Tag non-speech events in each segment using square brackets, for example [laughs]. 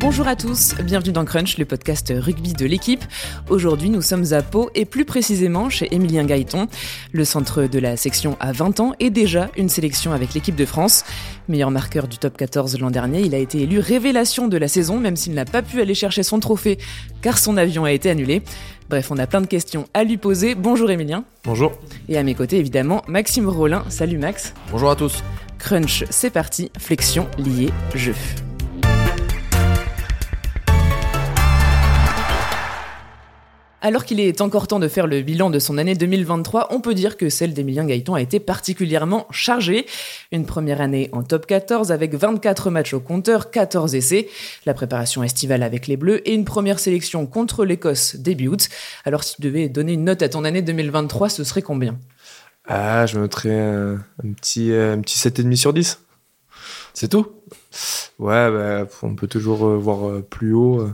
Bonjour à tous, bienvenue dans Crunch, le podcast rugby de l'équipe. Aujourd'hui, nous sommes à Pau et plus précisément chez Émilien Gaëton. Le centre de la section a 20 ans et déjà une sélection avec l'équipe de France. Meilleur marqueur du top 14 l'an dernier, il a été élu révélation de la saison, même s'il n'a pas pu aller chercher son trophée car son avion a été annulé. Bref, on a plein de questions à lui poser. Bonjour Émilien. Bonjour. Et à mes côtés, évidemment, Maxime Rollin. Salut Max. Bonjour à tous. Crunch, c'est parti. Flexion, liée, jeu. Alors qu'il est encore temps de faire le bilan de son année 2023, on peut dire que celle d'Emilien Gaëton a été particulièrement chargée. Une première année en top 14 avec 24 matchs au compteur, 14 essais, la préparation estivale avec les Bleus et une première sélection contre l'Écosse début août. Alors si tu devais donner une note à ton année 2023, ce serait combien? Ah, je mettrais un, petit, euh, un petit 7,5 sur 10. C'est tout? Ouais, bah, on peut toujours euh, voir euh, plus haut.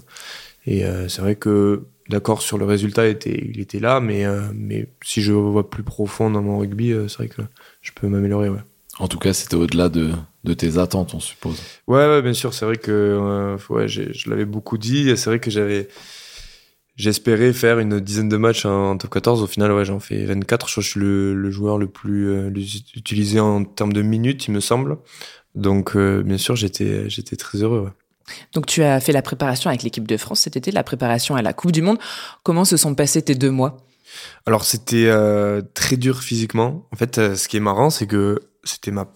Et c'est vrai que d'accord sur le résultat, il était, il était là, mais, euh, mais si je vois plus profond dans mon rugby, euh, c'est vrai que je peux m'améliorer. Ouais. En tout cas, c'était au-delà de, de, tes attentes, on suppose. Ouais, ouais bien sûr, c'est vrai que euh, ouais, je l'avais beaucoup dit. C'est vrai que j'avais. J'espérais faire une dizaine de matchs en top 14. Au final, ouais, j'en fais 24. Je je suis le, le joueur le plus utilisé en termes de minutes, il me semble. Donc, bien sûr, j'étais, j'étais très heureux. Ouais. Donc tu as fait la préparation avec l'équipe de France cet été, la préparation à la Coupe du Monde. Comment se sont passés tes deux mois? Alors c'était euh, très dur physiquement. En fait, euh, ce qui est marrant, c'est que c'était ma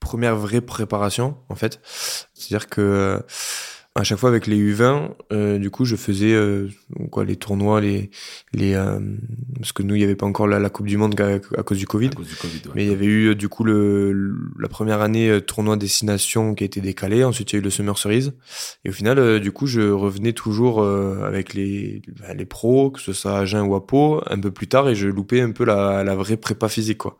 première vraie préparation. En fait, c'est-à-dire que à chaque fois avec les U20, euh, du coup, je faisais euh, quoi les tournois, les les euh, parce que nous il y avait pas encore la, la Coupe du Monde à, cause du Covid. Cause du COVID ouais. Mais il y avait eu du coup le, la première année tournoi destination qui a été décalé. Ensuite il y a eu le Summer Series. Et au final, du coup, je revenais toujours avec les bah, les pros, que ce soit à Agen ou à Pau, un peu plus tard, et je loupais un peu la, la vraie prépa physique quoi.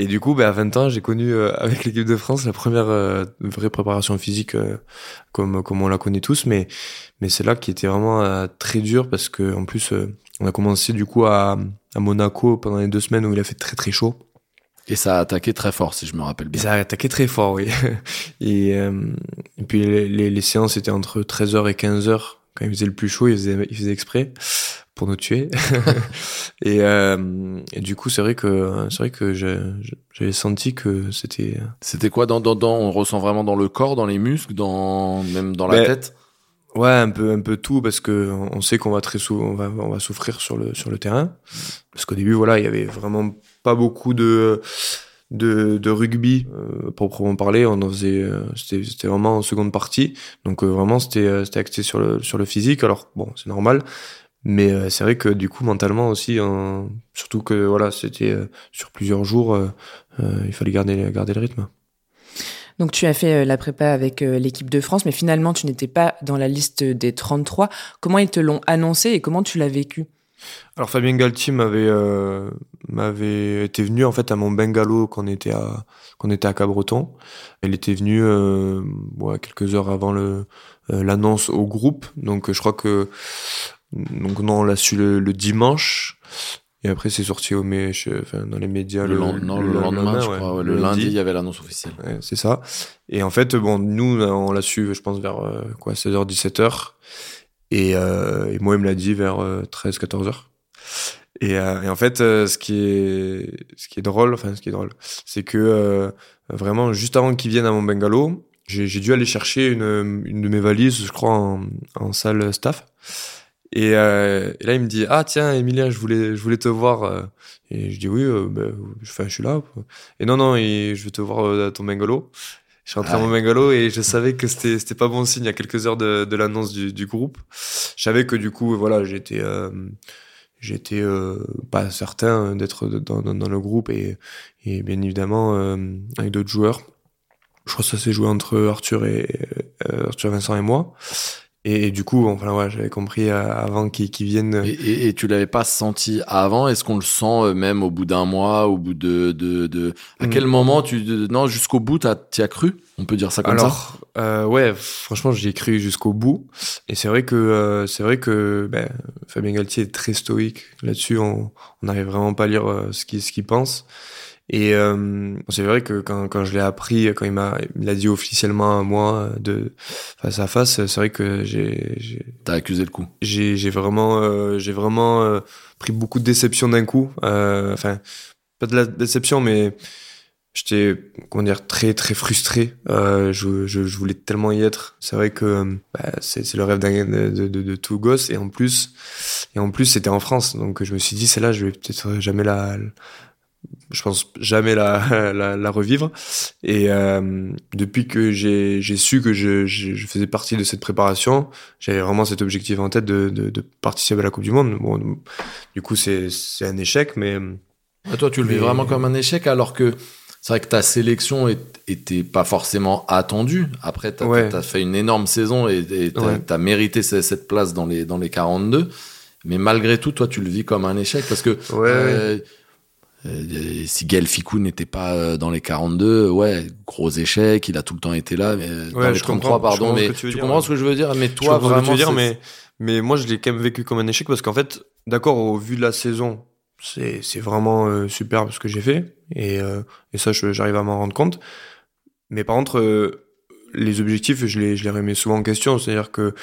Et du coup, bah, à 20 ans, j'ai connu euh, avec l'équipe de France la première euh, vraie préparation physique euh, comme comme on la connaît tous, mais mais c'est là qui était vraiment très dur parce que en plus on a commencé du coup à, à Monaco pendant les deux semaines où il a fait très très chaud. Et ça a attaqué très fort, si je me rappelle bien. Et ça a attaqué très fort, oui. [laughs] et, et puis les, les, les, séances étaient entre 13h et 15h. Quand il faisait le plus chaud, il faisait, il faisait exprès pour nous tuer. [laughs] et, euh, et, du coup, c'est vrai que c'est vrai que j'avais senti que c'était. C'était quoi dans, dans, dans on ressent vraiment dans le corps, dans les muscles, dans même dans la ben, tête? Ouais, un peu un peu tout parce que on sait qu'on va très souvent on va on va souffrir sur le sur le terrain parce qu'au début voilà il y avait vraiment pas beaucoup de de, de rugby euh, proprement parler on en faisait euh, c'était c'était vraiment en seconde partie donc euh, vraiment c'était c'était axé sur le sur le physique alors bon c'est normal mais euh, c'est vrai que du coup, mentalement aussi, hein, surtout que voilà, c'était euh, sur plusieurs jours, euh, il fallait garder, garder le rythme. Donc tu as fait la prépa avec l'équipe de France, mais finalement tu n'étais pas dans la liste des 33. Comment ils te l'ont annoncé et comment tu l'as vécu? Alors Fabien Galtier m'avait m'avait été venu en fait à mon bungalow quand on était à quand on était à Cabreton. Il était venu ouais, quelques heures avant le l'annonce au groupe. Donc je crois que donc non, on l'a su le, le, dimanche. Et après, c'est sorti au mais, enfin, dans les médias le, lendemain, je crois. Ouais, le, lundi, il y avait l'annonce officielle. Ouais, c'est ça. Et en fait, bon, nous, on l'a su, je pense, vers euh, quoi, 16h, 17h. Et, euh, et moi, il me l'a dit vers 13, euh, 14h. Et, euh, et, en fait, euh, ce qui est, ce qui est drôle, enfin, ce qui est drôle, c'est que vraiment, juste avant qu'il vienne à mon bungalow, j'ai dû aller chercher une, une de mes valises, je crois, en, en salle staff. Et, euh, et, là, il me dit ah tiens, Emilien, je voulais je voulais te voir. Euh. Et je dis oui, euh, ben, enfin, je suis là. Et non non, et je veux te voir euh, à ton bungalow. Je suis rentré ah. à mon bungalow et je savais que c'était c'était pas bon signe. Il y a quelques heures de, de l'annonce du, du groupe, je savais que du coup voilà j'étais euh, j'étais euh, pas certain d'être dans, dans, dans, le groupe et, et bien évidemment avec d'autres joueurs. Je crois que ça s'est joué entre Arthur et Arthur Vincent et moi. Et, du coup, enfin ouais, j'avais compris euh, avant qu'ils viennent. Et, et, et, tu l'avais pas senti avant? Est-ce qu'on le sent euh, même au bout d'un mois, au bout de de, de... à quel mm. moment tu non jusqu'au bout t'y as cru? On peut dire ça comme Alors, ça euh, ouais, franchement, j'y ai cru jusqu'au bout. Et c'est vrai que euh, c'est vrai que ben, Fabien Galtier est très stoïque là-dessus. On n'arrive vraiment pas à lire ce qu'il ce qu'il pense. Et euh, c'est vrai que quand, quand je l'ai appris, quand il m'a il a dit officiellement à moi de face à face, c'est vrai que j'ai T'as accusé le coup. j'ai j'ai vraiment euh, j'ai vraiment euh, pris beaucoup de déception d'un coup. Euh, Enfin, pas de la déception, mais j'étais comment dire très très frustré. Euh, je, je je voulais tellement y être. C'est vrai que bah, c'est c'est le rêve d'un de, de, de, de tout gosse et en plus et en plus c'était en France, donc je me suis dit c'est là je vais peut-être jamais la je pense jamais la, [laughs] la, la revivre. Et euh, depuis que j'ai su que je, je, je faisais partie de cette préparation, j'avais vraiment cet objectif en tête de, de, de participer à la Coupe du Monde. Bon, du coup, c'est un échec, mais Ah, toi, tu le vis vraiment comme un échec alors que c'est vrai que ta sélection était pas forcément attendue. Après, Ouais. as fait une énorme saison et Ouais. t'as mérité ce- cette place dans les, dans les 42. Mais malgré tout, toi, tu le vis comme un échec parce que Ouais, euh, euh, si Gaël Ficou n'était pas euh, dans les 42, ouais, gros échec, il a tout le temps été là, mais euh, dans Ouais, les je 33, comprends, je pardon, mais tu comprends ouais. ce que je veux dire, mais je toi, comprends ce que tu vraiment, veux dire, mais mais moi je l'ai quand même vécu comme un échec parce qu'en fait, d'accord, au vu de la saison, c'est c'est vraiment euh, super ce que j'ai fait et euh, et ça je- j'arrive à m'en rendre compte. Mais par contre, les objectifs, je les je les remets souvent en question. C'est-à-dire que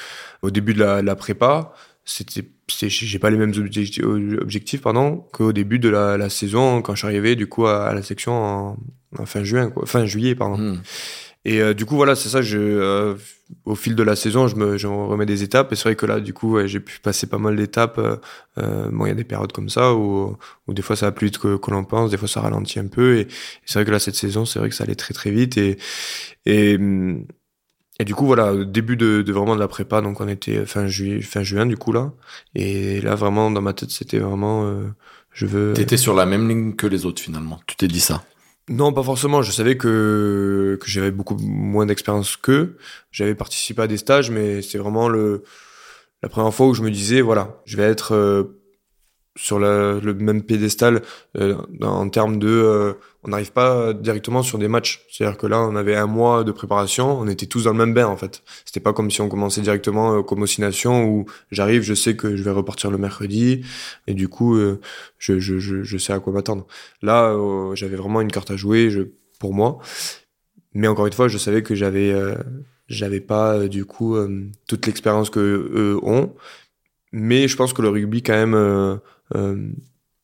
au début de la, la prépa, c'était j'ai pas les mêmes objectifs, objectifs pardon qu'au début de la, la saison quand je suis arrivé du coup à, à la section en, en fin juin quoi, fin juillet pardon. Hmm. Et euh, du coup, voilà, c'est ça. Je, euh, au fil de la saison, je me, je me remets des étapes. Et c'est vrai que là, du coup, ouais, j'ai pu passer pas mal d'étapes. Euh, euh, bon, il y a des périodes comme ça où, où des fois ça va plus vite que, que l'on pense, des fois ça ralentit un peu. Et, et c'est vrai que là, cette saison, c'est vrai que ça allait très très vite. Et, et, hum, et du coup, voilà, début de, de vraiment de la prépa, donc on était fin juillet, fin juin, du coup là. Et là, vraiment, dans ma tête, c'était vraiment, euh, je veux. T'étais sur la même ligne que les autres finalement. Tu t'es dit ça? Non, pas forcément. Je savais que, que j'avais beaucoup moins d'expérience qu'eux. J'avais participé à des stages, mais c'est vraiment le, la première fois où je me disais, voilà, je vais être euh, sur la- le même pédestal euh, en termes de... on n'arrive pas directement sur des matchs. C'est-à-dire que là, on avait un mois de préparation, on était tous dans le même bain, en fait. C'était pas comme si on commençait directement euh, comme oscillation où j'arrive, je sais que je vais repartir le mercredi, et du coup, euh, je, je, je, je sais à quoi m'attendre. Là, euh, j'avais vraiment une carte à jouer je, pour moi. Mais encore une fois, je savais que j'avais euh, j'avais pas du coup toute l'expérience que eux ont. Mais je pense que le rugby quand même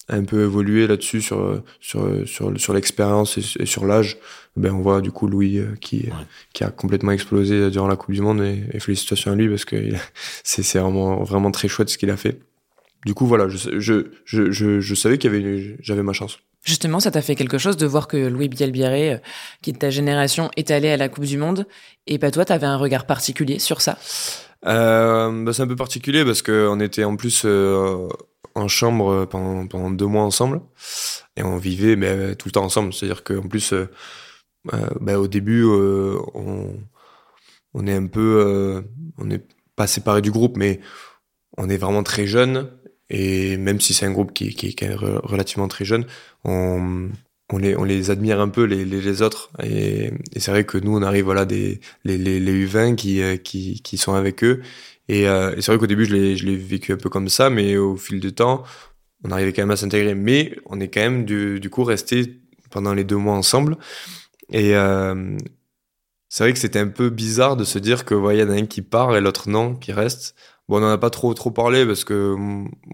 un peu évolué là-dessus sur euh, sur sur sur l'expérience et, et sur l'âge. Ben on voit du coup Louis euh, qui Ouais. qui a complètement explosé durant la Coupe du Monde et, et félicitations à lui parce que [laughs] c'est c'est vraiment vraiment très chouette ce qu'il a fait. Du coup voilà, je je je je, je savais qu'il y avait j'avais ma chance. Justement, ça t'a fait quelque chose de voir que Louis Bielbiaré, euh, qui est de ta génération, est allé à la Coupe du Monde. Et pas toi, t'avais un regard particulier sur ça? Euh, bah, c'est un peu particulier parce que on était en plus euh, en chambre pendant, pendant deux mois ensemble et on vivait mais euh, tout le temps ensemble. C'est-à-dire qu'en plus, euh, euh, bah, au début, euh, on, on est un peu, euh, on n'est pas séparé du groupe, mais on est vraiment très jeune et même si c'est un groupe qui, qui, qui est re- relativement très jeune, on, on les, on les admire un peu les, les, autres. Et, c'est vrai que nous on arrive voilà des les, les, les U20 qui, euh, qui, qui sont avec eux. Et, euh, et c'est vrai qu'au début je l'ai je l'ai vécu un peu comme ça mais au fil du temps on arrivait quand même à s'intégrer. Mais on est quand même du, du coup resté pendant les deux mois ensemble. Et euh, c'est vrai que c'était un peu bizarre de se dire que il y en a un qui part et l'autre non qui reste On en a pas trop trop parlé parce que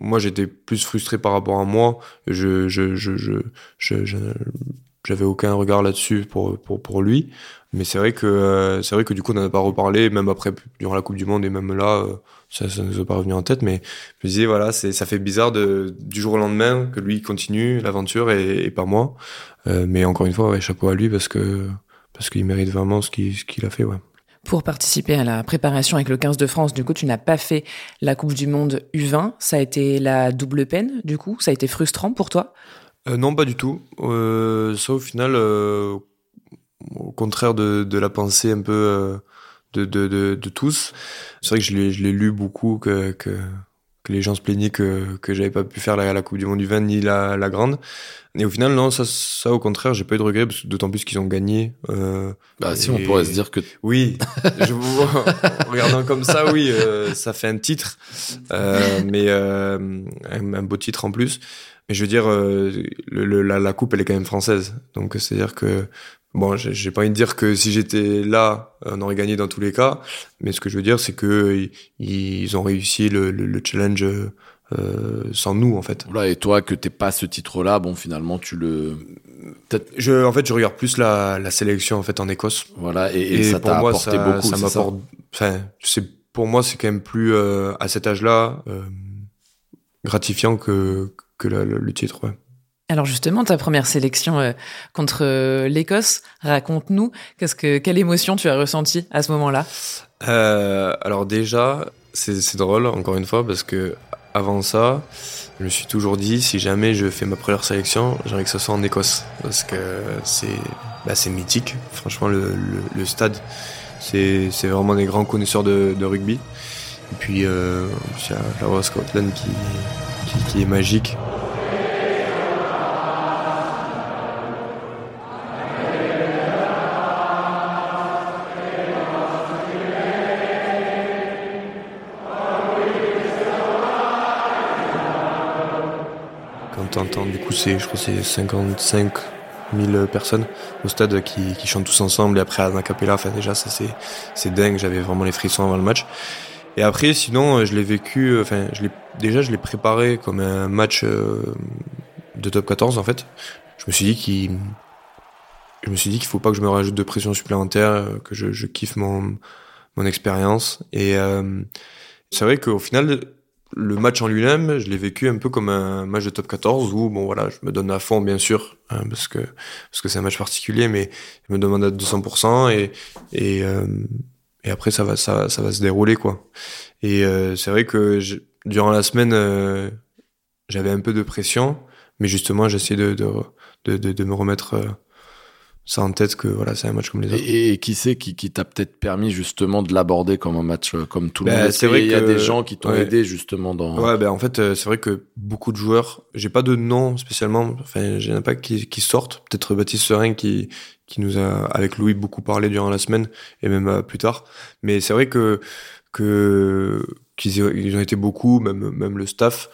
moi j'étais plus frustré par rapport à moi. Je je j'avais aucun regard là-dessus pour pour lui. Mais c'est vrai que euh, c'est vrai que du coup on n'en a pas reparlé même après durant la Coupe du Monde et même là euh, ça ça nous est pas revenu en tête. Mais je me disais voilà ça fait bizarre du jour au lendemain que lui continue l'aventure et, pas moi. Euh, mais encore une fois chapeau à lui parce que parce qu'il mérite vraiment ce qu'il a fait. Pour participer à la préparation avec le 15 de France, du coup, tu n'as pas fait la Coupe du Monde U20. Ça a été la double peine, du coup. Ça a été frustrant pour toi? Euh, non, pas du tout. Euh, ça, au final, euh, au contraire de, la pensée un peu de, tous, c'est vrai que je l'ai, lu beaucoup que les gens se plaignaient que que j'avais pas pu faire la, la Coupe du Monde du vin ni la, la grande. Et au final, non, ça, ça au contraire, j'ai pas eu de regrets, d'autant plus qu'ils ont gagné. Euh, bah si, on pourrait se dire que... Oui, je vous vois, regardant comme ça, oui, euh, ça fait un titre, euh, mais euh, un, un, beau titre en plus. Mais je veux dire, euh, le, la, la, coupe, elle est quand même française. Donc, c'est-à-dire que, bon, j'ai pas envie de dire que si j'étais là, on aurait gagné dans tous les cas. Mais ce que je veux dire, c'est que ils, ont réussi le, le, le challenge euh, sans nous en fait. Voilà, et toi que t'es pas ce titre-là, bon finalement tu le. Je, en fait, je regarde plus la, la sélection en fait en Écosse. Voilà, et, et, ça t'a apporté ça, beaucoup. Ça m'apporte. Enfin, c'est pour moi c'est quand même plus euh, à cet âge-là euh, gratifiant que que le, le titre. Ouais. Alors justement, ta première sélection euh, contre euh, l'Écosse, raconte-nous quelle émotion tu as ressenti à ce moment-là? Euh, Alors déjà, c'est drôle encore une fois parce que avant ça, je me suis toujours dit, si jamais je fais ma première sélection, j'aimerais que ce soit en Écosse. Parce que c'est bah, mythique. Franchement, le, stade, c'est vraiment des grands connaisseurs de, rugby. Et puis, il y a la Scotland qui, qui est magique. C'est, je crois, c'est 55 000 personnes au stade qui, qui chantent tous ensemble et après à Capella, enfin déjà, ça c'est, c'est dingue, j'avais vraiment les frissons avant le match. Et après, sinon, je l'ai vécu, enfin, je l'ai, déjà, je l'ai préparé comme un match euh, de top 14, en fait. Je me suis dit qu'il, je me suis dit qu'il faut pas que je me rajoute de pression supplémentaire, euh, que je, je kiffe mon, mon expérience. Et euh, c'est vrai qu'au final, le match en lui-même, je l'ai vécu un peu comme un match de top 14 où bon voilà, je me donne à fond bien sûr hein, parce que parce que c'est un match particulier, mais je me demande à 200% et et euh, et après ça va ça ça va se dérouler quoi. Et euh, c'est vrai que je, durant la semaine euh, j'avais un peu de pression, mais justement j'essayais de de, de de, de me remettre euh, ça en tête que voilà c'est un match comme les autres. Et, et qui c'est qui, qui t'a peut-être permis justement de l'aborder comme un match euh, comme tout le ben, monde C'est vrai qu'il y a des gens qui t'ont ouais. aidé justement dans. Ouais ben en fait euh, c'est vrai que beaucoup de joueurs, j'ai pas de nom spécialement, enfin j'en ai pas qui, qui sortent. Peut-être Baptiste Serin qui qui nous a avec Louis beaucoup parlé durant la semaine et même euh, plus tard. Mais c'est vrai que que qu'ils ils ont été beaucoup, même même le staff,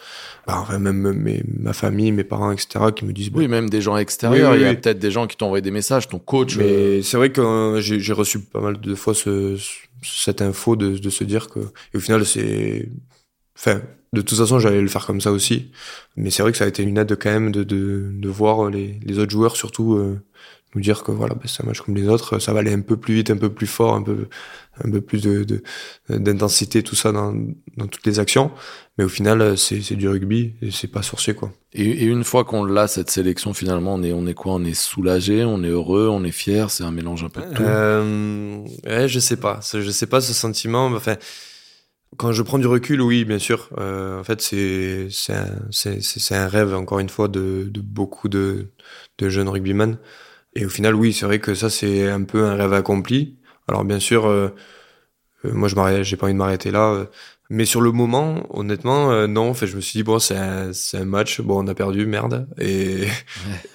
bah, enfin, même mes, ma famille, mes parents, etc., qui me disent. Oui, même des gens extérieurs. Oui, oui, il y a peut-être des gens qui t'ont envoyé des messages, ton coach. Mais euh... c'est vrai que euh, j'ai reçu pas mal de fois ce, cette info de, de se dire que, et au final, c'est, enfin, de toute façon, j'allais le faire comme ça aussi. Mais c'est vrai que ça a été une aide quand même de, de, de voir les, les autres joueurs, surtout, euh, nous dire que voilà, bah, c'est un match comme les autres, ça va aller un peu plus vite, un peu plus fort, un peu, un peu plus de, d'intensité, tout ça dans, dans toutes les actions. Mais au final, c'est, c'est du rugby et c'est pas sorcier, quoi. Et, et une fois qu'on l'a, cette sélection, finalement, on est, on est quoi? On est soulagé, on est heureux, on est fier, c'est un mélange un peu de tout? Euh, ouais, je sais pas. Je sais pas ce sentiment. Enfin, quand je prends du recul, oui, bien sûr. Euh, en fait, c'est, c'est un, c'est, c'est un rêve, encore une fois, de, de beaucoup de, de jeunes rugbymen. Et au final, oui, c'est vrai que ça, c'est un peu un rêve accompli. Alors, bien sûr, euh, euh moi, je m'arrête, j'ai pas envie de m'arrêter là. Euh, mais sur le moment, honnêtement, euh, non. En fait, je me suis dit, bon, c'est un, c'est un match. Bon, on a perdu, merde. Et, ouais.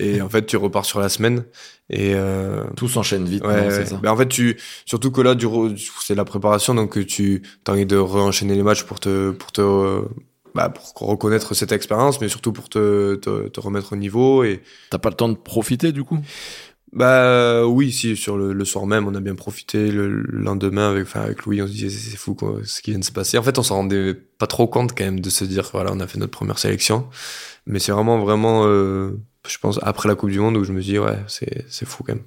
et en fait, tu repars sur la semaine. Et euh, tout s'enchaîne vite. Ouais, non, c'est ça. Ben en fait, tu surtout que là, du c'est la préparation, donc tu as envie de re-enchaîner les matchs pour te pour te bah, pour reconnaître cette expérience, mais surtout pour te, te, te remettre au niveau. Et t'as pas le temps de profiter du coup? Bah oui, si sur le, le, soir même, on a bien profité. Le, lendemain avec, enfin, avec Louis, on se disait c'est fou quoi, ce qui vient de se passer. En fait, on s'en rendait pas trop compte quand même de se dire voilà, on a fait notre première sélection. Mais c'est vraiment vraiment, euh, je pense après la Coupe du Monde où je me dis ouais, c'est c'est fou quand même.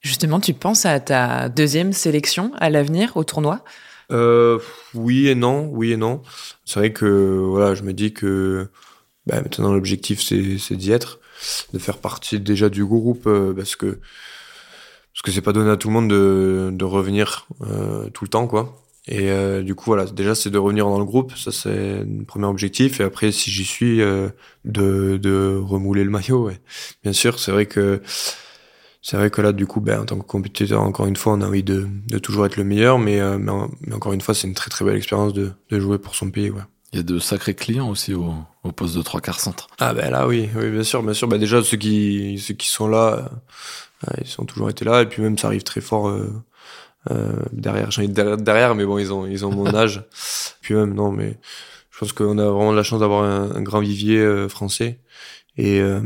Justement, tu penses à ta deuxième sélection à l'avenir au tournoi? Euh, Oui et non, oui et non. C'est vrai que voilà, je me dis que bah, maintenant l'objectif c'est d'y être de faire partie déjà du groupe euh, parce que parce que c'est pas donné à tout le monde de, de revenir euh, tout le temps quoi. Et euh, du coup voilà déjà c'est de revenir dans le groupe ça c'est un premier objectif. Et après si j'y suis euh, de de remouler le maillot ouais. bien sûr c'est vrai que c'est vrai que là du coup ben en tant que compétiteur encore une fois on a envie de, de toujours être le meilleur mais, euh, mais, mais encore une fois c'est une très très belle expérience de, de jouer pour son pays ouais Il y a de sacrés clients aussi au, au poste de trois quarts centre. Ah ben là oui, oui bien sûr, bien sûr. Bah déjà ceux qui ceux qui sont là, euh, ils ont toujours été là et puis même ça arrive très fort euh, euh, derrière. J'ai envie de derrière, mais bon ils ont ils ont mon [laughs] âge. puis même non, mais je pense qu'on a vraiment la chance d'avoir un, un, grand vivier euh, français et euh,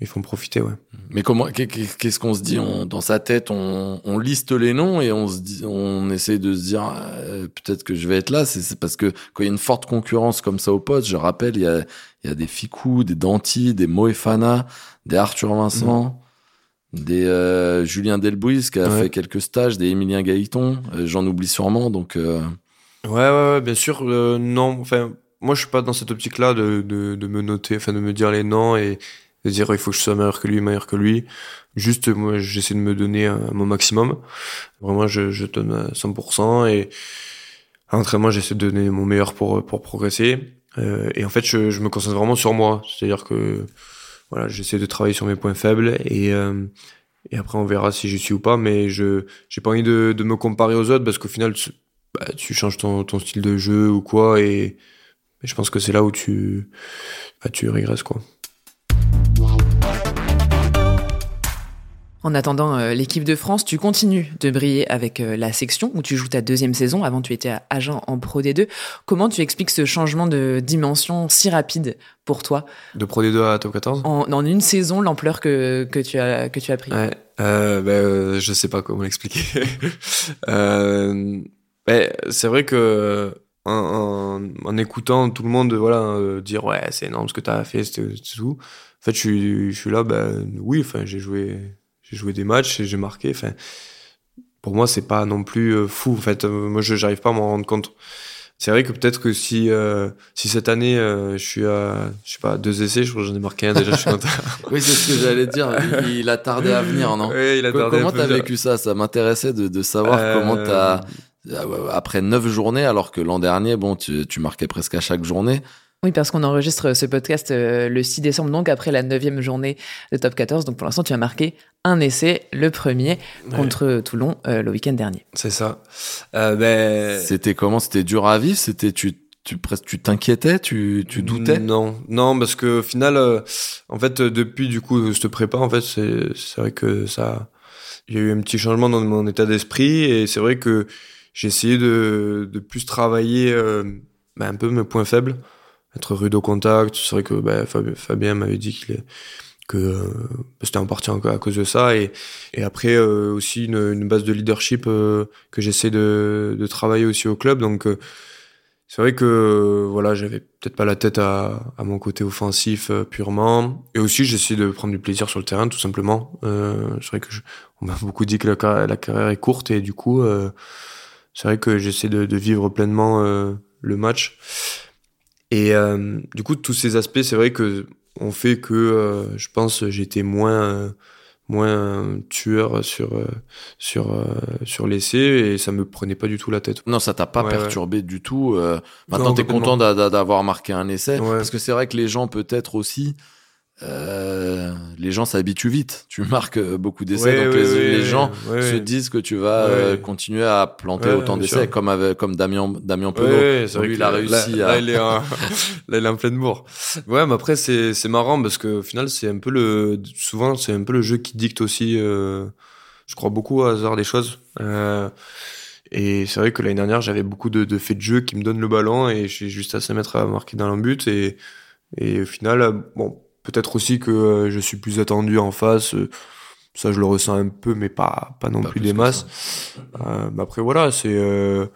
il faut en profiter ouais. Mais comment qu'est-ce qu'on se dit on, dans sa tête? On, on, liste les noms et on se dit on essaie de se dire euh, peut-être que je vais être là c'est parce que quand il y a une forte concurrence comme ça au poste je rappelle il y a il y a des Ficou, des Danti, des Moefana, des Arthur Vincent, mmh. des euh, Julien Delbouis qui a ouais. fait quelques stages, des Emilien Gaëton, euh, j'en oublie sûrement donc Ouais ouais ouais bien sûr non enfin moi, je suis pas dans cette optique-là de, de, de, me noter, enfin de me dire les noms et de dire il faut que je sois meilleur que lui, meilleur que lui. Juste, moi, j'essaie de me donner mon maximum. Vraiment, je, je donne à 100% et à l'entraînement, j'essaie de donner mon meilleur pour pour progresser. Euh, et en fait, je, je, me concentre vraiment sur moi. C'est-à-dire que voilà, j'essaie de travailler sur mes points faibles et euh, et après on verra si j'y suis ou pas. Mais je j'ai pas envie de, de me comparer aux autres parce qu'au final, tu, bah, tu changes ton, ton style de jeu ou quoi et et je pense que c'est là où tu, bah, tu régresses, quoi. En attendant euh, l'équipe de France, tu continues de briller avec euh, la section où tu joues ta deuxième saison. Avant, tu étais à Agen en Pro D2. Comment tu expliques ce changement de dimension si rapide pour toi? De Pro D2 à Top 14 en, en une saison, l'ampleur que, que, tu as, que tu as pris ouais, euh, ben, Je sais pas comment l'expliquer. [laughs] euh, ben, c'est vrai que en, en, en, écoutant tout le monde voilà euh, dire ouais c'est énorme ce que t'as fait c'est tout. En fait je suis je suis là ben oui enfin j'ai joué j'ai joué des matchs et j'ai marqué. Enfin pour moi c'est pas non plus euh, fou. En fait euh, moi je j'arrive pas à m'en rendre compte. C'est vrai que peut-être que si euh, si cette année je suis à je sais pas deux essais je crois que j'en ai marqué un déjà je suis content. [laughs] Oui c'est ce que j'allais dire. Il, il, a tardé à venir non? Oui, il a tardé comment t'as vécu ça? Ça m'intéressait de, de savoir comment t'as après neuf journées, alors que l'an dernier, bon, tu, tu, marquais presque à chaque journée. Oui, parce qu'on enregistre ce podcast euh, le 6 décembre, donc après la neuvième journée de top 14. Donc pour l'instant, tu as marqué un essai, le premier, contre ouais. Toulon euh, le week-end dernier. C'est ça. Euh, ben... C'était comment? C'était dur à vivre? C'était tu tu presque tu t'inquiétais? Tu tu doutais? Non non parce que au final euh, en fait depuis du coup je te prépare en fait c'est c'est vrai que ça il y a eu un petit changement dans mon état d'esprit et c'est vrai que j'ai essayé de, de plus travailler euh, bah, un peu mes points faibles, être rude au contact. C'est vrai que bah, Fabien m'avait dit qu'il que euh, c'était en partie à cause de ça. Et, et après euh, aussi une, une, base de leadership que j'essaie de, de travailler aussi au club. Donc c'est vrai que voilà j'avais peut-être pas la tête à, à mon côté offensif purement. Et aussi j'essaie de prendre du plaisir sur le terrain tout simplement. C'est vrai que je, on m'a [laughs] beaucoup dit que la, la, carrière est courte et du coup c'est vrai que j'essaie de, de, vivre pleinement euh, le match. Et euh, du coup, tous ces aspects, c'est vrai que fait que, euh, je pense, j'étais moins moins tueur sur sur sur l'essai et ça me prenait pas du tout la tête. Non, ça t'a pas ouais, perturbé ouais. du tout. maintenant, t'es content d'avoir marqué un essai ouais. parce que c'est vrai que les gens peut-être aussi euh, les gens s'habituent vite. Tu [laughs] marques beaucoup d'essais, donc les, gens se disent que tu vas euh, continuer à planter autant d'essais, comme avec, comme Damien Damien Penaud. lui, il a réussi là, à. Là, il est en, [laughs] là, il est en pleine bourre. Ouais, mais après c'est c'est marrant parce que au final c'est un peu le souvent c'est un peu le jeu qui dicte aussi. Euh, je crois beaucoup au hasard des choses. Euh, et c'est vrai que l'année dernière, j'avais beaucoup de, de faits de jeu qui me donnent le ballon et j'ai juste à se mettre à marquer dans le but. Et, et au final, bon, Peut-être aussi que euh, je suis plus attendu en face. Euh, ça, je le ressens un peu, mais pas, pas non Pas plus plus des masses. Euh, mais après, voilà, c'est euh,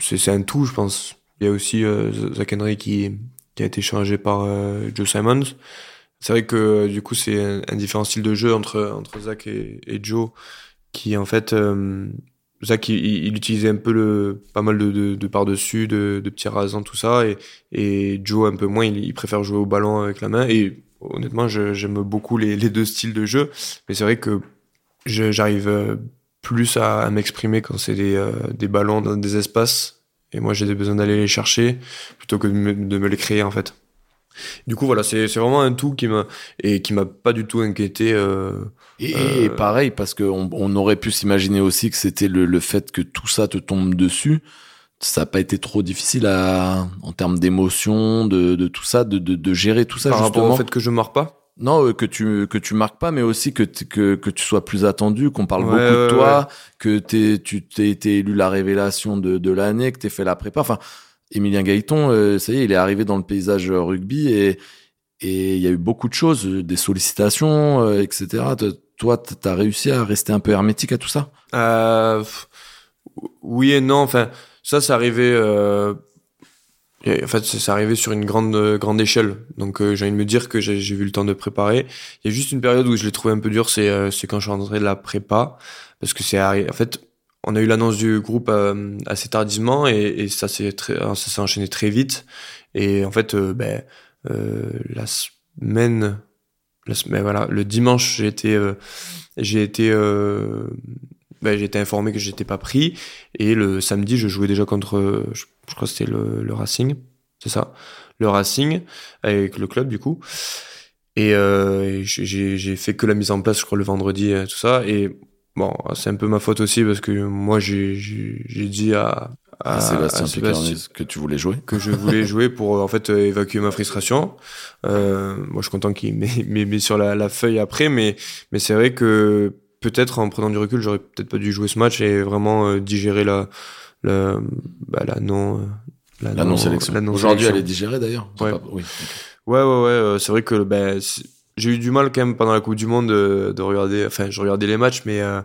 c'est c'est un tout, je pense. Il y a aussi Zach Henry qui, qui a été changé par Joe Simons. C'est vrai que du coup, c'est un, un, différent style de jeu entre, entre Zach et, et Joe qui, en fait, Zach, il, il, utilisait un peu le, pas mal de, de, de par-dessus, de, de petits rasants, tout ça, et, et Joe un peu moins, il, préfère jouer au ballon avec la main, et honnêtement, j'aime beaucoup les, deux styles de jeu, mais c'est vrai que j'arrive plus à, m'exprimer quand c'est des, euh, des ballons dans des espaces, et moi j'ai besoin d'aller les chercher, plutôt que de me les créer, en fait. Du coup, voilà, c'est vraiment un tout qui m'a et qui m'a pas du tout inquiété. Euh, et, euh... et, pareil, parce qu'on on aurait pu s'imaginer aussi que c'était le, le, fait que tout ça te tombe dessus ça n'a pas été trop difficile à, en termes d'émotion, de, de tout ça, de, de, de gérer tout ça Par justement. rapport au fait que je marque pas? Non, euh, que tu que tu marques pas, mais aussi que que que tu sois plus attendu, qu'on parle Ouais, beaucoup de ouais, toi, que t'es tu t'es été élu la révélation de de l'année, que t'aies fait la prépa. Enfin, Emilien Gaëton, euh, ça y est, il est arrivé dans le paysage rugby et et il y a eu beaucoup de choses, euh, des sollicitations, euh, etc. Toi, t'as réussi à rester un peu hermétique à tout ça? Euh, oui et non. Enfin, ça, c'est arrivé. Euh, en fait, c'est arrivé sur une grande grande échelle. Donc, euh, j'ai envie de me dire que j'ai eu le temps de préparer. Il y a juste une période où je l'ai trouvé un peu dur. C'est quand je suis rentré de la prépa, parce que c'est en fait. On a eu l'annonce du groupe euh, assez tardivement et, et ça s'est très, ça s'est enchaîné très vite. Et en fait, euh, ben, euh, la semaine, la semaine, voilà, le dimanche, j'ai été, ben, j'ai été informé que j'étais pas pris. Et le samedi, je jouais déjà contre, je, crois que c'était le, Racing, c'est ça, le Racing avec le club du coup. Et, j'ai fait que la mise en place, je crois, le vendredi, tout ça. Et bon, c'est un peu ma faute aussi parce que moi, j'ai dit à, à, Sébastien à Sébastien Pécarnis, que tu voulais jouer que je voulais [laughs] jouer pour en fait évacuer ma frustration. Euh, moi, je suis content qu'il m'ait- mis sur la, la feuille après, mais mais c'est vrai que peut-être en prenant du recul, j'aurais peut-être pas dû jouer ce match et vraiment euh, digérer la la bah, la non euh, La non-sélection. la non Aujourd'hui, elle est digérée d'ailleurs. Ouais. pas- Oui. Ouais, ouais, ouais. euh, c'est vrai que ben, j'ai eu du mal quand même pendant la Coupe du Monde de, de regarder. Enfin, je regardais les matchs, mais euh,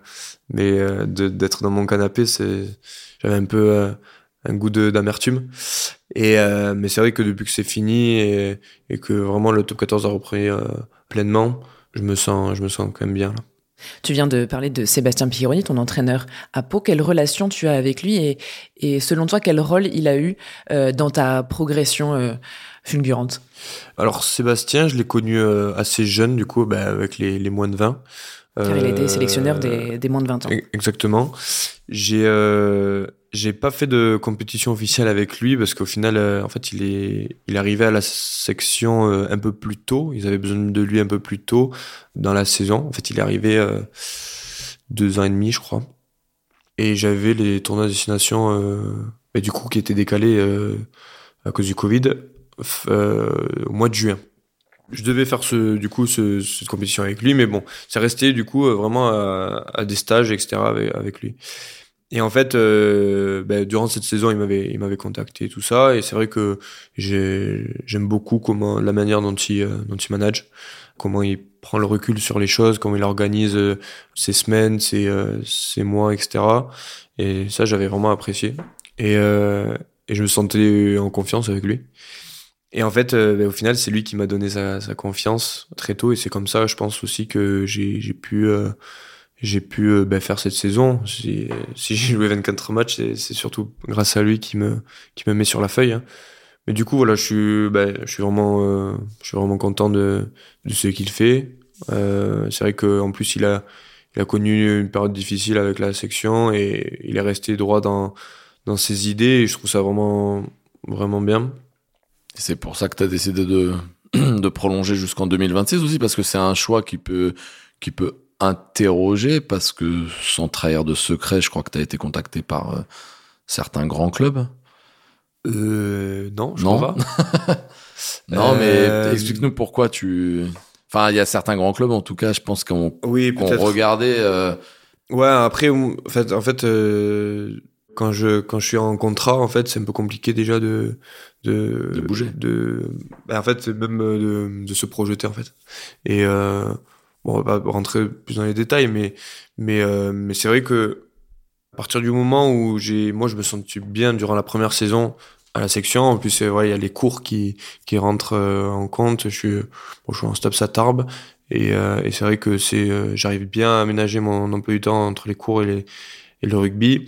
mais euh, d'être dans mon canapé, j'avais un peu euh, un goût d'amertume. Et euh, mais c'est vrai que depuis que c'est fini et, que vraiment le top 14 a repris euh, pleinement, je me sens je me sens quand même bien là. Tu viens de parler de Sébastien Pironi, ton entraîneur à Pau. Quelle relation tu as avec lui et, et selon toi, quel rôle il a eu euh, dans ta progression euh, fulgurante Alors Sébastien, je l'ai connu euh, assez jeune du coup, ben, avec les, les moins de 20. Car il a été Euh, sélectionneur des, des moins de 20 ans. Exactement. J'ai euh, j'ai pas fait de compétition officielle avec lui parce qu'au final, euh, en fait, il est il arrivé à la section euh, un peu plus tôt. Ils avaient besoin de lui un peu plus tôt dans la saison. En fait, il est arrivé euh, deux ans et demi, je crois. Et j'avais les tournois de destination, euh, bah, du coup, qui étaient décalés à cause du Covid au mois de juin. Je devais faire ce, du coup, ce, cette compétition avec lui, mais bon, c'est resté du coup euh, vraiment à, à des stages, etc. avec, avec lui. Et en fait, euh, ben, durant cette saison, il m'avait, il m'avait contacté tout ça, et c'est vrai que j'ai, j'aime beaucoup comment la manière dont il, euh, dont il manage, comment il prend le recul sur les choses, comment il organise euh, ses semaines, ses, euh, ses mois, etc. Et ça, j'avais vraiment apprécié. Et, euh, et je me sentais en confiance avec lui. Et en fait, euh, ben, au final, c'est lui qui m'a donné sa, sa confiance très tôt, et c'est comme ça, je pense aussi que j'ai, pu euh, j'ai pu euh, ben, faire cette saison. Si, si j'ai joué 24 matchs, c'est, surtout grâce à lui qui me, qui me met sur la feuille. hein. Mais du coup, voilà, je suis, ben, je suis vraiment, euh, je suis vraiment content de, de ce qu'il fait. Euh, c'est vrai qu'en plus, il a, il a connu une période difficile avec la section et il est resté droit dans, dans ses idées et je trouve ça vraiment, vraiment bien. C'est pour ça que tu as décidé de, [clears throat] de prolonger jusqu'en 2026 aussi, parce que c'est un choix qui peut, qui peut interroger, parce que sans trahir de secret, je crois que tu as été contacté par euh, certains grands clubs. Euh, non, je Non. crois pas. [laughs] Non, Euh, mais explique-nous pourquoi tu. Enfin, il y a certains grands clubs, en tout cas, je pense qu'on Oui, peut-être. regardait. euh, Ouais, après, en fait, en fait euh, quand, je, quand je suis en contrat, en fait, c'est un peu compliqué déjà de. De, De bouger. De, bah, en fait, même euh, de, de se projeter, en fait. Et euh, bon, on va pas rentrer plus dans les détails, mais, mais, euh, mais c'est vrai que à partir du moment où j'ai. Moi, je me sentais bien durant la première saison à la section. En plus, euh, ouais, il y a les cours qui, qui rentrent en compte. Je suis, bon, je suis en stop à Tarbes. Et, euh, et c'est vrai que c'est, j'arrive bien à aménager mon emploi du temps entre les cours et, les, et le rugby.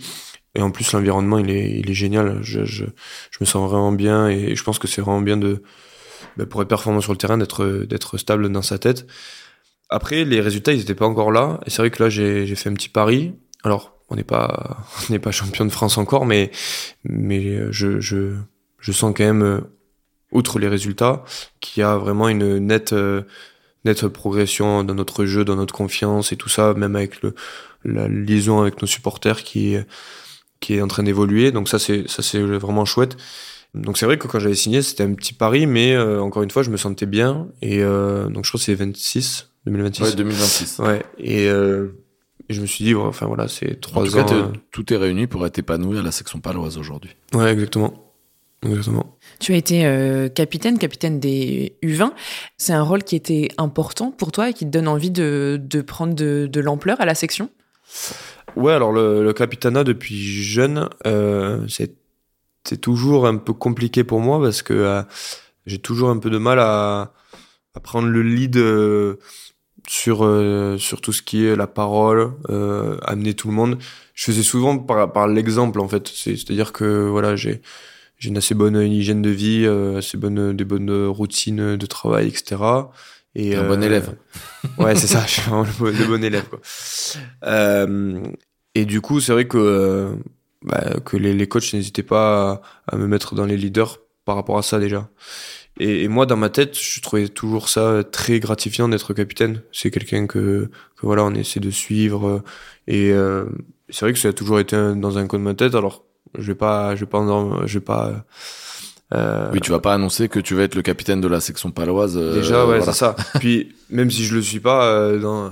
Et en plus, l'environnement, il est, il est génial. Je, je, je me sens vraiment bien et je pense que c'est vraiment bien de, bah, pour être performant sur le terrain, d'être, stable dans sa tête. Après, les résultats, ils étaient pas encore là. Et c'est vrai que là, j'ai, fait un petit pari. Alors, on n'est pas, [laughs] pas champion de France encore, mais, mais je, je, je sens quand même, euh, outre les résultats, qu'il y a vraiment une nette, euh, nette progression dans notre jeu, dans notre confiance et tout ça, même avec le, la liaison avec nos supporters qui, qui est en train d'évoluer. Donc ça, c'est ça c'est vraiment chouette. Donc c'est vrai que quand j'avais signé, c'était un petit pari, mais euh, encore une fois, je me sentais bien. Et euh, donc je crois que c'est 26, 2026. Ouais, 2026. Ouais. Et, euh, et je me suis dit, ouais, enfin voilà, c'est trois En tout ans. cas, euh, tout est réuni pour être épanoui à la section paloise aujourd'hui. Ouais, exactement. Exactement. Tu as été euh, capitaine, capitaine des U20. C'est un rôle qui était important pour toi et qui te donne envie de, de prendre de, de l'ampleur à la section? Ouais, alors le, le capitanat depuis jeune, euh, c'est c'est toujours un peu compliqué pour moi parce que euh, j'ai toujours un peu de mal à, à prendre le lead euh, sur euh, sur tout ce qui est la parole, euh, amener tout le monde. Je faisais souvent par par l'exemple en fait. C'est- C'est-à-dire que voilà, j'ai j'ai une assez bonne hygiène de vie, euh, assez bonne des bonnes routines de travail, etc. Et un bon élève. Ouais, c'est ça. Je suis vraiment le bon, le bon élève quoi. Euh, et du coup, c'est vrai que, euh, bah, que les, les coachs n'hésitaient pas à, à me mettre dans les leaders par rapport à ça déjà. Et, et moi, dans ma tête, je trouvais toujours ça très gratifiant d'être capitaine. C'est quelqu'un que, que voilà, on essaie de suivre. Et euh, c'est vrai que ça a toujours été un- dans un coin de ma tête. Alors, je vais pas, je vais pas, en- je vais pas. euh, Oui, tu vas pas annoncer que tu vas être le capitaine de la section paloise. euh, Déjà, ouais, voilà. c'est ça. Puis, même si je le suis pas euh, dans,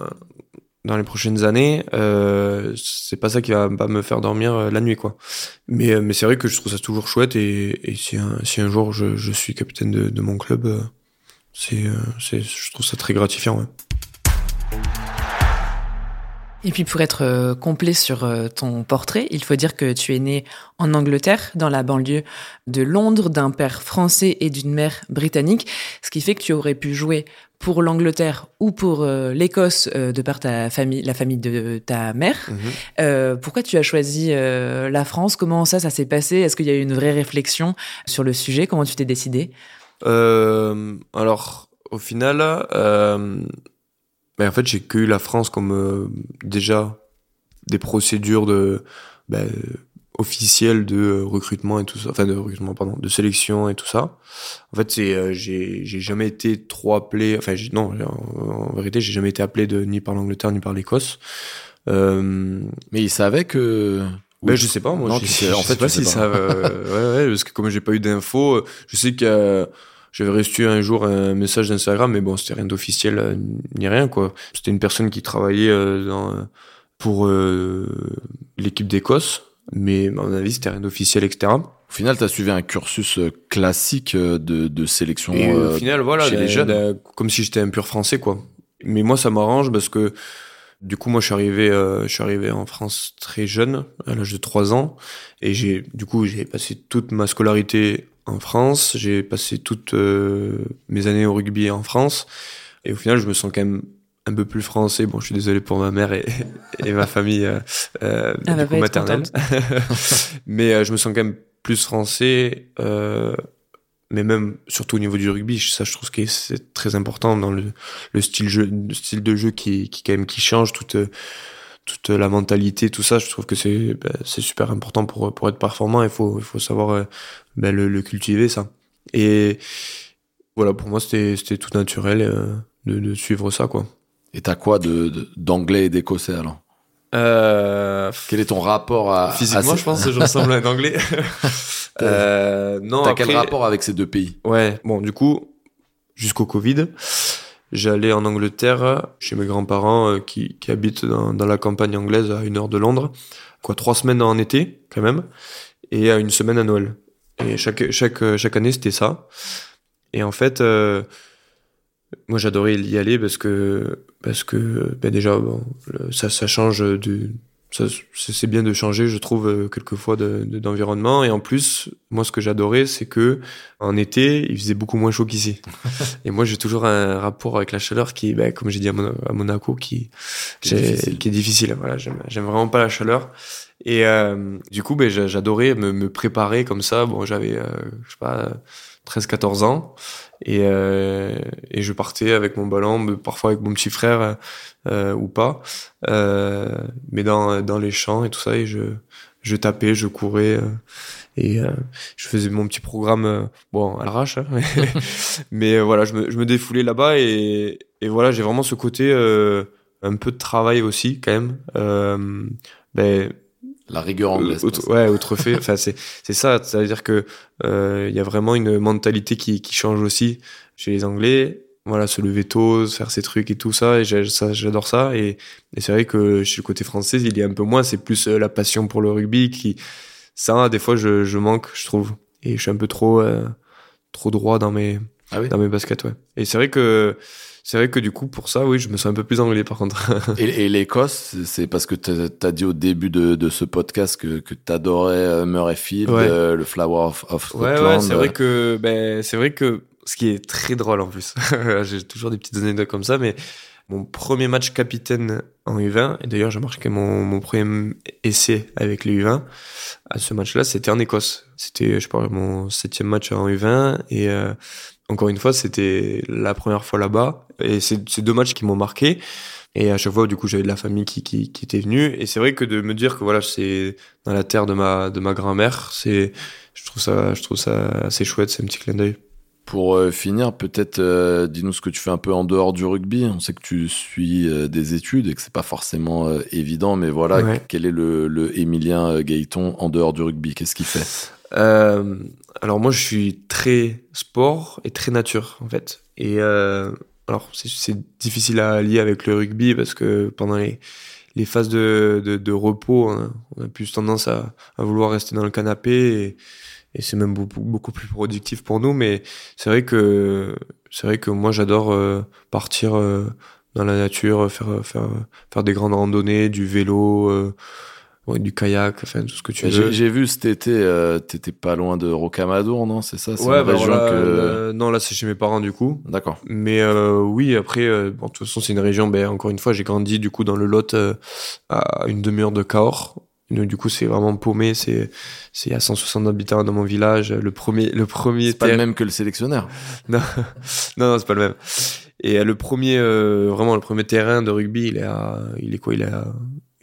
dans les prochaines années, euh, c'est pas ça qui va me faire dormir euh, la nuit, quoi. Mais, euh, mais c'est vrai que je trouve ça toujours chouette et, et si, un, jour je, je suis capitaine de, de mon club, euh, c'est, c'est, je trouve ça très gratifiant, ouais. Et puis pour être complet sur ton portrait, il faut dire que tu es né en Angleterre, dans la banlieue de Londres, d'un père français et d'une mère britannique, ce qui fait que tu aurais pu jouer pour l'Angleterre ou pour euh, l'Écosse euh, de par ta famille, la famille de ta mère. Euh, pourquoi tu as choisi la France? Comment ça, ça s'est passé? Est-ce qu'il y a eu une vraie réflexion sur le sujet? Comment tu t'es décidé? Alors, au final, ben, en fait, j'ai que eu la France comme déjà des procédures de ben, officielles de euh, recrutement et tout ça, enfin de recrutement, pardon, de sélection et tout ça. En fait, c'est euh, j'ai j'ai jamais été trop appelé, enfin non, en, en vérité, j'ai jamais été appelé de ni par l'Angleterre ni par l'Écosse. Euh, Mais il savait que. ben, je sais pas, moi. Non, je, sais, je en fait, tu sais pas. savent. euh, [laughs] ouais, ouais, parce que comme j'ai pas eu d'infos, euh, je sais que j'avais reçu un jour un message d'Instagram, mais bon, c'était rien d'officiel ni rien, quoi. C'était une personne qui travaillait euh, dans, pour euh, l'équipe d'Écosse, mais à mon avis, c'était rien d'officiel, etc. Au final, tu as suivi un cursus euh, classique euh, de, de sélection. Et euh, au final, voilà, chez les d'un- jeunes. d'un- comme si j'étais un pur français, quoi. Mais moi, ça m'arrange parce que du coup, moi, je suis arrivé, euh, je suis arrivé en France très jeune, à l'âge de 3 ans, et j'ai, du coup, j'ai passé toute ma scolarité en France, j'ai passé toutes euh, mes années au rugby en France, et au final, je me sens quand même un peu plus français. Bon, je suis désolé pour ma mère et, et ma famille euh, euh, du coup, maternelle, [laughs] mais euh, je me sens quand même plus français. Euh, mais même surtout au niveau du rugby, ça je trouve que c'est très important dans le, le style jeu, le style de jeu qui, qui quand même qui change toute toute la mentalité, tout ça. Je trouve que c'est ben, c'est super important pour pour être performant. Il faut il faut savoir euh, ben, le, le cultiver ça. Et voilà pour moi c'était c'était tout naturel de, de suivre ça quoi. Et t'as quoi de, d'anglais et d'écossais alors? Euh, Quel est ton rapport à. physiquement, à je pense que je ressemble à un anglais. [laughs] euh, non, T'as après, quel rapport avec ces deux pays? Ouais, bon, du coup, jusqu'au Covid, j'allais en Angleterre chez mes grands-parents euh, qui, qui habitent dans, dans la campagne anglaise à une heure de Londres. Quoi, trois semaines en été, quand même, et à une semaine à Noël. Et chaque, chaque, chaque année, c'était ça. Et en fait, moi, j'adorais y aller parce que, parce que, ben déjà, bon, ça, ça change de, ça, c'est bien de changer, je trouve, euh, quelquefois de- de- d'environnement. Et en plus, moi, ce que j'adorais, c'est que en été, il faisait beaucoup moins chaud qu'ici. [laughs] et moi, j'ai toujours un rapport avec la chaleur qui, ben, comme j'ai dit à, Mon- à Monaco, qui, Qui est difficile. qui est difficile. Voilà, j'aime j'aime vraiment pas la chaleur. Et euh, du coup, ben, j'a- j'adorais me, me préparer comme ça. Bon, j'avais, euh, je sais pas, 13-14 ans. Et, euh, et je partais avec mon ballon, parfois avec mon petit frère euh, ou pas, euh, mais dans, dans les champs et tout ça, et je, je tapais, je courais, euh, et euh, je faisais mon petit programme, bon, à l'arrache, hein, [laughs] mais, voilà, je me, je me défoulais là-bas, et, et voilà, j'ai vraiment ce côté, un peu de travail aussi, quand même, ben, La rigueur anglaise. Autre, ouais, outrefaits. enfin, c'est c'est ça. Ça veut dire que il y a vraiment une mentalité qui qui change aussi chez les Anglais. Voilà se lever tôt faire ses trucs et tout ça. Et j'adore ça. Et, et c'est vrai que chez le côté français il y a un peu moins. C'est plus la passion pour le rugby qui ça des fois je, je manque je trouve. Et je suis un peu trop euh, trop droit dans mes ah oui? dans mes baskets ouais. Et c'est vrai que c'est vrai que du coup pour ça oui je me sens un peu plus anglais par contre. [laughs] Et, et l'Écosse c'est parce que t'as as dit au début de, de ce podcast que, que t'adorais euh, Murrayfield euh, le Flower of, of Scotland ouais, ouais c'est vrai que ben c'est vrai que ce qui est très drôle en plus. [laughs] J'ai toujours des petites anecdotes comme ça mais mon premier match capitaine en U20, et d'ailleurs j'ai marqué mon, mon premier essai avec les U20, à ce match-là, c'était en Écosse. C'était, je sais mon septième match en U20, et euh, encore une fois, c'était la première fois là-bas, et c'est deux matchs qui m'ont marqué. Et à chaque fois, du coup, j'avais de la famille qui, qui, qui était venue. Et c'est vrai que de me dire que voilà, c'est dans la terre de ma, de ma grand-mère, c'est, je trouve ça, je trouve ça assez chouette, c'est un petit clin d'œil. Pour euh, finir, peut-être euh, dis-nous ce que tu fais un peu en dehors du rugby. On sait que tu suis euh, des études et que c'est pas forcément évident, mais voilà, quel est le, le Emilien Gaëton en dehors du rugby? Qu'est-ce qu'il fait? Alors moi, je suis très sport et très nature en fait. Et alors c'est difficile à lier avec le rugby parce que pendant les les phases de, de, de repos, on a plus tendance à, à, vouloir rester dans le canapé et c'est même beaucoup, beaucoup plus productif pour nous. Mais c'est vrai que c'est vrai que moi j'adore euh, partir euh, dans la nature, faire faire faire des grandes randonnées, du vélo. Euh, ouais, du kayak, enfin tout ce que tu veux. J'ai vu cet été, euh, t'étais pas loin de Rocamadour, non? C'est ça Ouais, bah région que... non là c'est chez mes parents du coup. D'accord. Mais euh, oui, après, bon, de toute façon c'est une région. Ben encore une fois, j'ai grandi du coup dans le Lot à une demi-heure de Cahors, du coup, c'est vraiment paumé. C'est, c'est à 160 habitants dans mon village. Le premier, le premier. C'est pas le même que le sélectionneur. [laughs] non, non, non c'est pas le même. Et euh, le premier, euh, vraiment, le premier terrain de rugby, il est à, il est quoi? Il est à,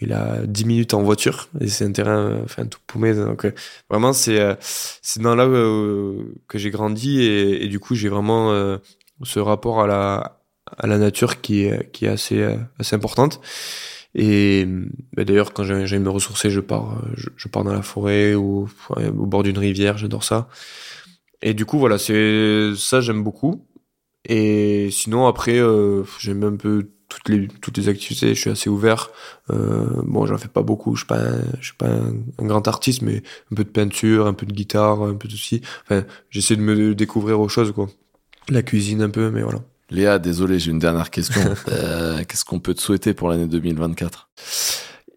il a 10 minutes en voiture. Et c'est un terrain, euh, enfin, tout paumé. Donc, vraiment, c'est, c'est dans là que j'ai grandi. Et, du coup, j'ai vraiment ce rapport à la, à la nature qui est, qui est assez, assez importante. Et bah, d'ailleurs, quand j'ai me ressourcer, je pars, je, pars dans la forêt ou au bord d'une rivière. J'adore ça. Et du coup, voilà, c'est ça, j'aime beaucoup. Et sinon, après, euh, j'aime un peu toutes les toutes les activités. Je suis assez ouvert. Euh, bon, j'en fais pas beaucoup. Je suis pas, je suis pas un, grand artiste, mais un peu de peinture, un peu de guitare, un peu de ceci. Enfin, j'essaie de me découvrir aux choses, quoi. La cuisine un peu, mais voilà. Léa, désolé, j'ai une dernière question. [laughs] euh, Qu'est-ce qu'on peut te souhaiter pour l'année 2024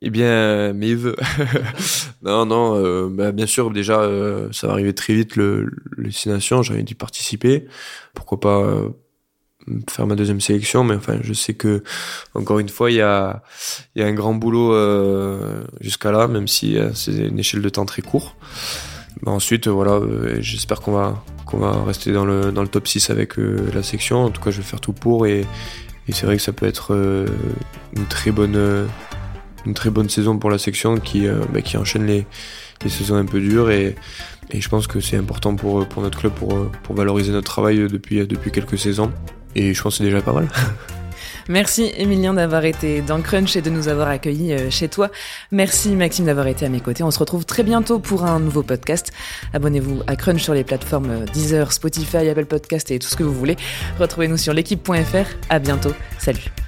Eh bien, mes vœux. [laughs] non, non, euh, bah, bien sûr, déjà, euh, ça va arriver très vite, le, le destination, j'avais dû participer. Pourquoi pas euh, faire ma deuxième sélection, mais enfin, je sais que, encore une fois, il y a, y a un grand boulot euh, jusqu'à là, même si c'est une échelle de temps très court. Ensuite, voilà, j'espère qu'on va qu'on va rester dans le, dans le top 6 avec euh, la section. En tout cas, je vais faire tout pour et, et c'est vrai que ça peut être euh, une très bonne euh, une très bonne saison pour la section qui, bah, qui enchaîne les, les saisons un peu dures et, et je pense que c'est important pour, pour notre club pour, pour valoriser notre travail depuis, depuis quelques saisons et je pense que c'est déjà pas mal. [laughs] Merci Emilien d'avoir été dans Crunch et de nous avoir accueillis euh, chez toi. Merci Maxime d'avoir été à mes côtés. On se retrouve très bientôt pour un nouveau podcast. Abonnez-vous à Crunch sur les plateformes euh, Deezer, Spotify, Apple Podcast et tout ce que vous voulez. Retrouvez-nous sur l'équipe.fr. À bientôt. Salut.